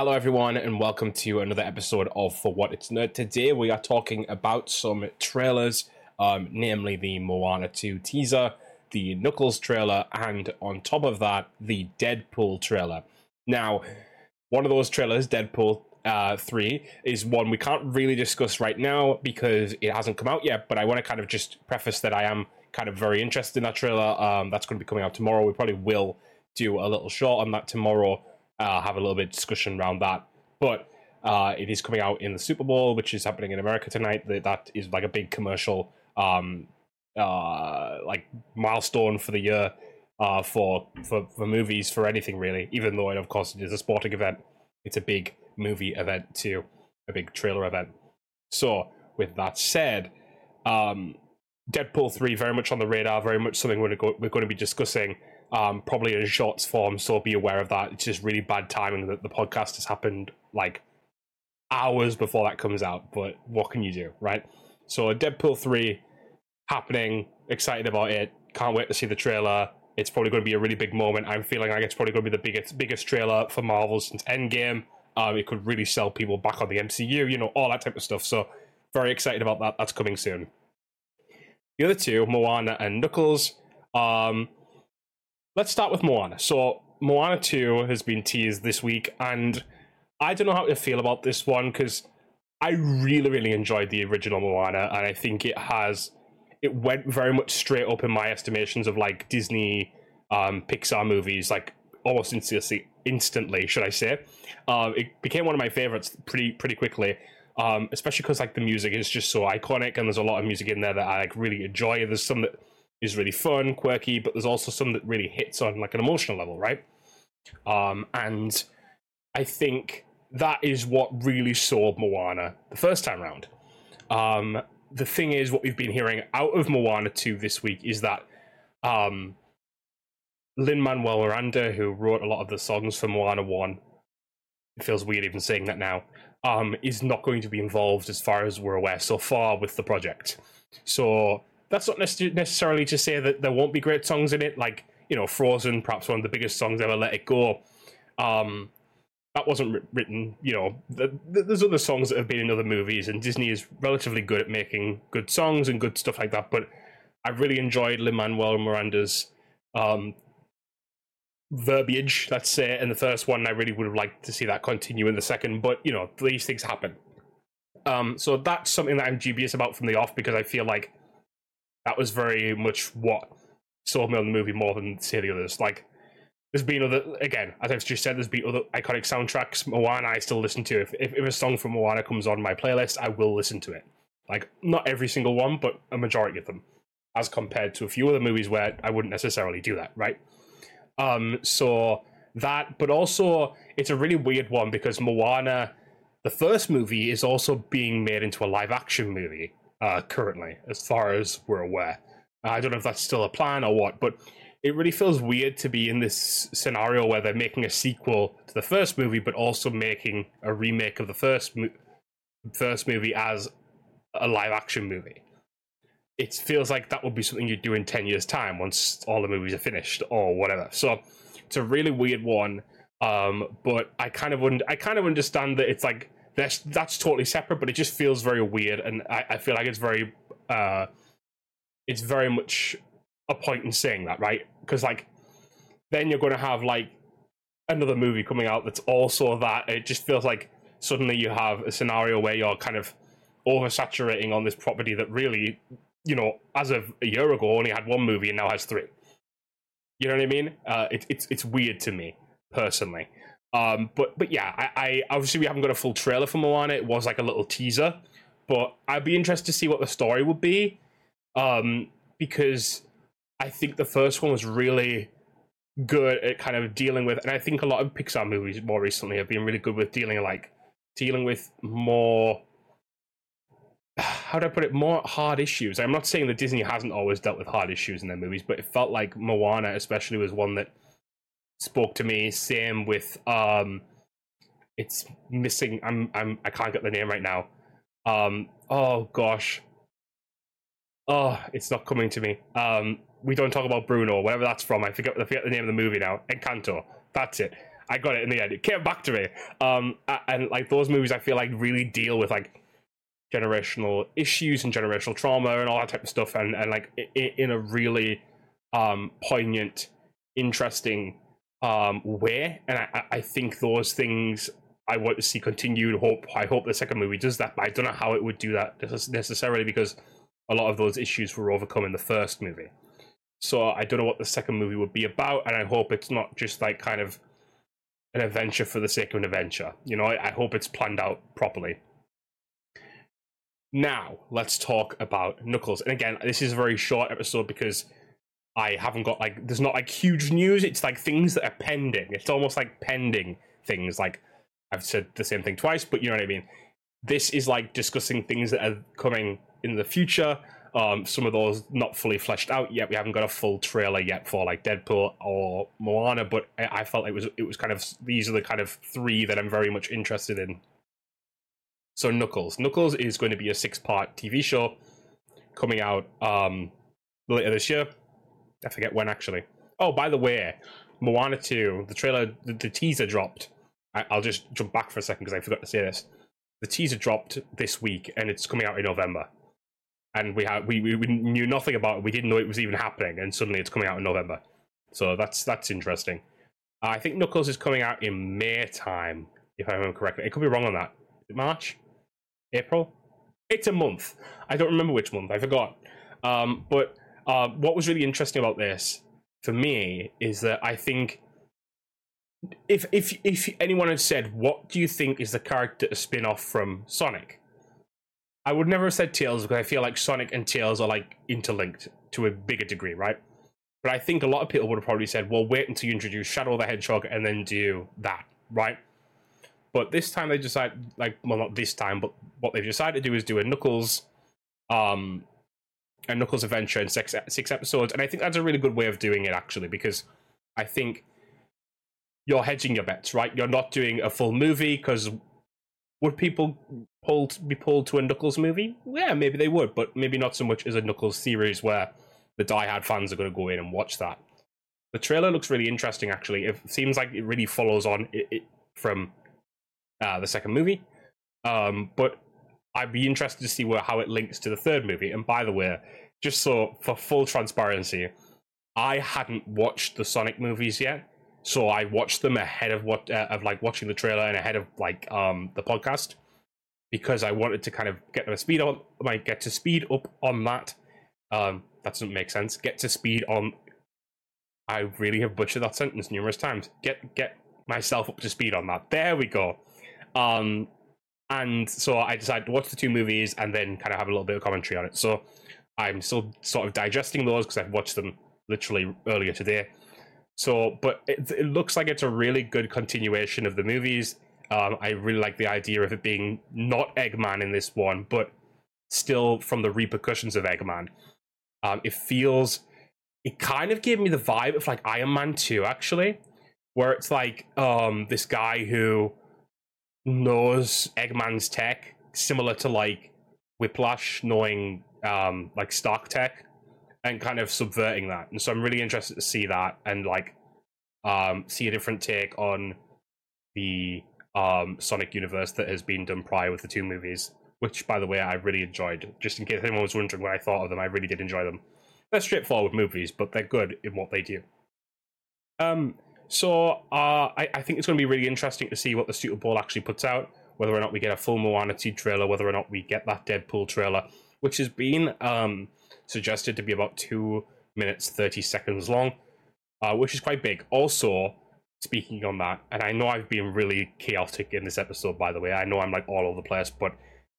Hello, everyone, and welcome to another episode of For What It's Nerd. Today, we are talking about some trailers, um, namely the Moana 2 teaser, the Knuckles trailer, and on top of that, the Deadpool trailer. Now, one of those trailers, Deadpool uh, 3, is one we can't really discuss right now because it hasn't come out yet, but I want to kind of just preface that I am kind of very interested in that trailer. Um, that's going to be coming out tomorrow. We probably will do a little short on that tomorrow uh, have a little bit of discussion around that. But uh, it is coming out in the Super Bowl, which is happening in America tonight. That that is like a big commercial, um, uh, like milestone for the year uh, for for for movies for anything really. Even though, it, of course, it is a sporting event, it's a big movie event too, a big trailer event. So, with that said, um, Deadpool three very much on the radar, very much something we're to, we're going to be discussing um, probably in shorts form. So be aware of that. It's just really bad timing that the podcast has happened like hours before that comes out. But what can you do, right? So Deadpool three happening. Excited about it. Can't wait to see the trailer. It's probably going to be a really big moment. I'm feeling like it's probably going to be the biggest biggest trailer for Marvel since Endgame. Um, it could really sell people back on the MCU, you know, all that type of stuff. So very excited about that. That's coming soon. The other two, Moana and Knuckles. Um, let's start with Moana. So Moana 2 has been teased this week, and I don't know how to feel about this one because I really, really enjoyed the original Moana, and I think it has it went very much straight up in my estimations of like Disney um, Pixar movies, like almost instantly, instantly, should I say? Um, it became one of my favorites pretty pretty quickly. Um, especially because like the music is just so iconic, and there's a lot of music in there that I like really enjoy. There's some that is really fun, quirky, but there's also some that really hits on like an emotional level, right? Um, and I think that is what really sold Moana the first time round. Um, the thing is, what we've been hearing out of Moana 2 this week is that um, Lin Manuel Miranda, who wrote a lot of the songs for Moana 1, it feels weird even saying that now, um, is not going to be involved as far as we're aware so far with the project. So that's not necessarily to say that there won't be great songs in it. Like you know, Frozen, perhaps one of the biggest songs ever. Let It Go. Um, that wasn't written. You know, the, the, there's other songs that have been in other movies, and Disney is relatively good at making good songs and good stuff like that. But I really enjoyed Lin Manuel Miranda's um, verbiage, let's say, in the first one. I really would have liked to see that continue in the second, but you know, these things happen. Um, so that's something that I'm dubious about from the off because I feel like that was very much what sold me on the movie more than say the others. Like there's been other again, as I've just said, there's been other iconic soundtracks. Moana I still listen to. If, if, if a song from Moana comes on my playlist, I will listen to it. Like not every single one, but a majority of them. As compared to a few other movies where I wouldn't necessarily do that, right? Um, so that, but also it's a really weird one because Moana, the first movie, is also being made into a live action movie uh, currently, as far as we're aware. I don't know if that's still a plan or what, but it really feels weird to be in this scenario where they're making a sequel to the first movie, but also making a remake of the first mo- first movie as a live action movie. It feels like that would be something you'd do in ten years' time once all the movies are finished or whatever. So it's a really weird one. Um, but I kind of I kind of understand that it's like that's that's totally separate, but it just feels very weird, and I, I feel like it's very uh, it's very much a point in saying that, right? Because like then you're going to have like another movie coming out that's also that. It just feels like suddenly you have a scenario where you're kind of oversaturating on this property that really, you know, as of a year ago only had one movie and now has three. You know what I mean? Uh, it, it's it's weird to me personally. Um, but but yeah, I, I obviously we haven't got a full trailer for Moana. It was like a little teaser, but I'd be interested to see what the story would be, um, because I think the first one was really good at kind of dealing with, and I think a lot of Pixar movies more recently have been really good with dealing like dealing with more. How do I put it? More hard issues. I'm not saying that Disney hasn't always dealt with hard issues in their movies, but it felt like Moana, especially, was one that spoke to me. Same with um, it's missing. I'm I'm I can't get the name right now. Um, oh gosh. Oh, it's not coming to me. Um, we don't talk about Bruno, wherever that's from. I forget I forget the name of the movie now. Encanto. That's it. I got it in the end. It came back to me. Um, and like those movies, I feel like really deal with like generational issues and generational trauma and all that type of stuff, and and like in a really um poignant, interesting um way. And I I think those things I want to see continued. Hope I hope the second movie does that, but I don't know how it would do that necessarily because a lot of those issues were overcome in the first movie. So I don't know what the second movie would be about, and I hope it's not just like kind of an adventure for the sake of an adventure. You know, I, I hope it's planned out properly. Now, let's talk about Knuckles. And again, this is a very short episode because I haven't got like there's not like huge news. It's like things that are pending. It's almost like pending things. Like I've said the same thing twice, but you know what I mean. This is like discussing things that are coming in the future um, some of those not fully fleshed out yet. We haven't got a full trailer yet for like Deadpool or Moana, but I, I felt it was it was kind of these are the kind of three that I'm very much interested in. So Knuckles, Knuckles is going to be a six part TV show coming out um, later this year. I forget when actually. Oh, by the way, Moana 2, the trailer, the, the teaser dropped. I, will just jump back for a second because I forgot to say this. The teaser dropped this week and it's coming out in November and we had we, we knew nothing about it. We didn't know it was even happening, and suddenly it's coming out in November. So that's that's interesting. I think Knuckles is coming out in May time, if I remember correctly. It could be wrong on that. March, April. It's a month. I don't remember which month. I forgot. Um, but uh, what was really interesting about this for me is that I think if if if anyone had said, "What do you think is the character to spin off from Sonic?" I would never have said Tails because I feel like Sonic and Tails are like interlinked to a bigger degree, right? But I think a lot of people would have probably said, well, wait until you introduce Shadow the Hedgehog and then do that, right? But this time they decided, like, well, not this time, but what they've decided to do is do a Knuckles, um, a Knuckles adventure in six six episodes, and I think that's a really good way of doing it actually, because I think you're hedging your bets, right? You're not doing a full movie because would people pulled be pulled to a Knuckles movie? Yeah, maybe they would, but maybe not so much as a Knuckles series where the die-hard fans are going to go in and watch that. The trailer looks really interesting, actually. It seems like it really follows on it, it, from uh, the second movie, um, but I'd be interested to see where how it links to the third movie. And by the way, just so for full transparency, I hadn't watched the Sonic movies yet, so I watched them ahead of what uh, of like watching the trailer and ahead of like um the podcast because I wanted to kind of get to speed on like get to speed up on that. Um, that doesn't make sense. Get to speed on. I really have butchered that sentence numerous times. Get get myself up to speed on that. There we go. Um, and so I decided to watch the two movies and then kind of have a little bit of commentary on it. So I'm still sort of digesting those because I've watched them literally earlier today. So, but it, it looks like it's a really good continuation of the movies um, I really like the idea of it being not Eggman in this one, but still from the repercussions of Eggman. Um, it feels, it kind of gave me the vibe of like Iron Man 2, actually, where it's like um, this guy who knows Eggman's tech, similar to like Whiplash knowing um, like Stark tech, and kind of subverting that. And so I'm really interested to see that and like um, see a different take on the um, Sonic universe that has been done prior with the two movies, which, by the way, I really enjoyed. Just in case anyone was wondering what I thought of them, I really did enjoy them. They're straightforward movies, but they're good in what they do. Um, so uh, I, I think it's going to be really interesting to see what the Super Bowl actually puts out, whether or not we get a full Moana 2 trailer, whether or not we get that Deadpool trailer, which has been um, suggested to be about two minutes, 30 seconds long, uh, which is quite big. Also, speaking on that, and I know I've been really chaotic in this episode, by the way. I know I'm like all over the place, but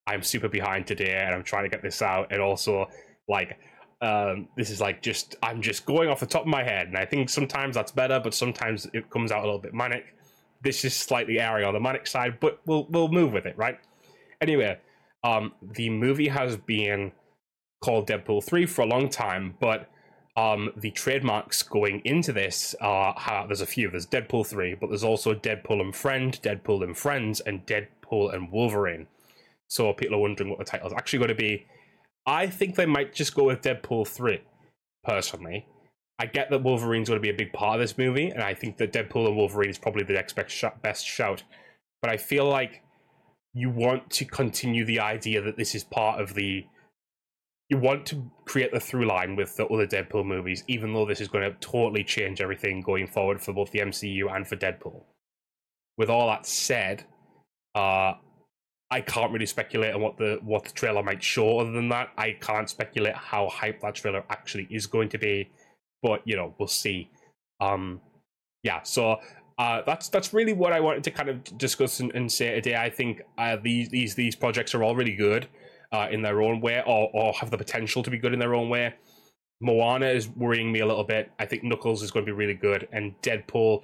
I'm super behind today and I'm trying to get this out. And also, like, um, this is like just, I'm just going off the top of my head. And I think sometimes that's better, but sometimes it comes out a little bit manic. This is slightly airy on the manic side, but we'll, we'll move with it, right? Anyway, um, the movie has been called Deadpool 3 for a long time, but um, the trademarks going into this are there's a few. There's Deadpool 3, but there's also Deadpool and Friend, Deadpool and Friends, and Deadpool and Wolverine. So people are wondering what the title is actually going to be. I think they might just go with Deadpool 3, personally. I get that Wolverine's going to be a big part of this movie, and I think that Deadpool and Wolverine is probably the next best, shout. But I feel like you want to continue the idea that this is part of the. You want to create the through line with the other Deadpool movies, even though this is going to totally change everything going forward for both the MCU and for Deadpool. With all that said, uh, I can't really speculate on what the what the trailer might show. Other than that, I can't speculate how hype that trailer actually is going to be. But you know, we'll see. Um, yeah. So uh, that's that's really what I wanted to kind of discuss and, and say today. I think uh, these these these projects are all really good uh, in their own way, or or have the potential to be good in their own way. Moana is worrying me a little bit. I think Knuckles is going to be really good, and Deadpool.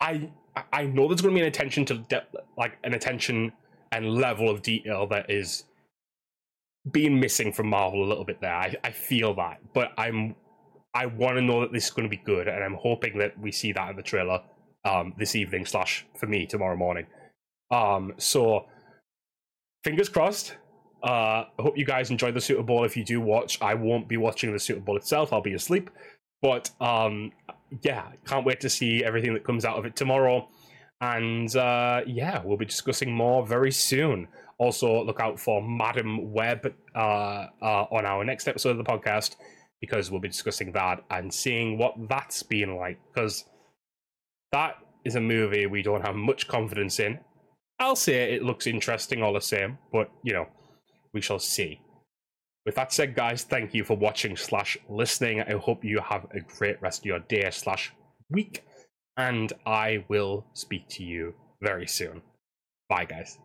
I I know there's going to be an attention to de- like an attention and level of detail that is being missing from Marvel a little bit there. I, I feel that, but I'm I want to know that this is going to be good, and I'm hoping that we see that in the trailer um, this evening slash for me tomorrow morning. Um, so fingers crossed. Uh, I hope you guys enjoy the Super Bowl. If you do watch, I won't be watching the Super Bowl itself. I'll be asleep. But um, yeah, can't wait to see everything that comes out of it tomorrow. And uh, yeah, we'll be discussing more very soon. Also, look out for Madame Web uh, uh, on our next episode of the podcast because we'll be discussing that and seeing what that's been like. Because that is a movie we don't have much confidence in. I'll say it looks interesting all the same, but you know, we shall see. With that said, guys, thank you for watching slash listening. I hope you have a great rest of your day slash week and I will speak to you very soon. Bye, guys.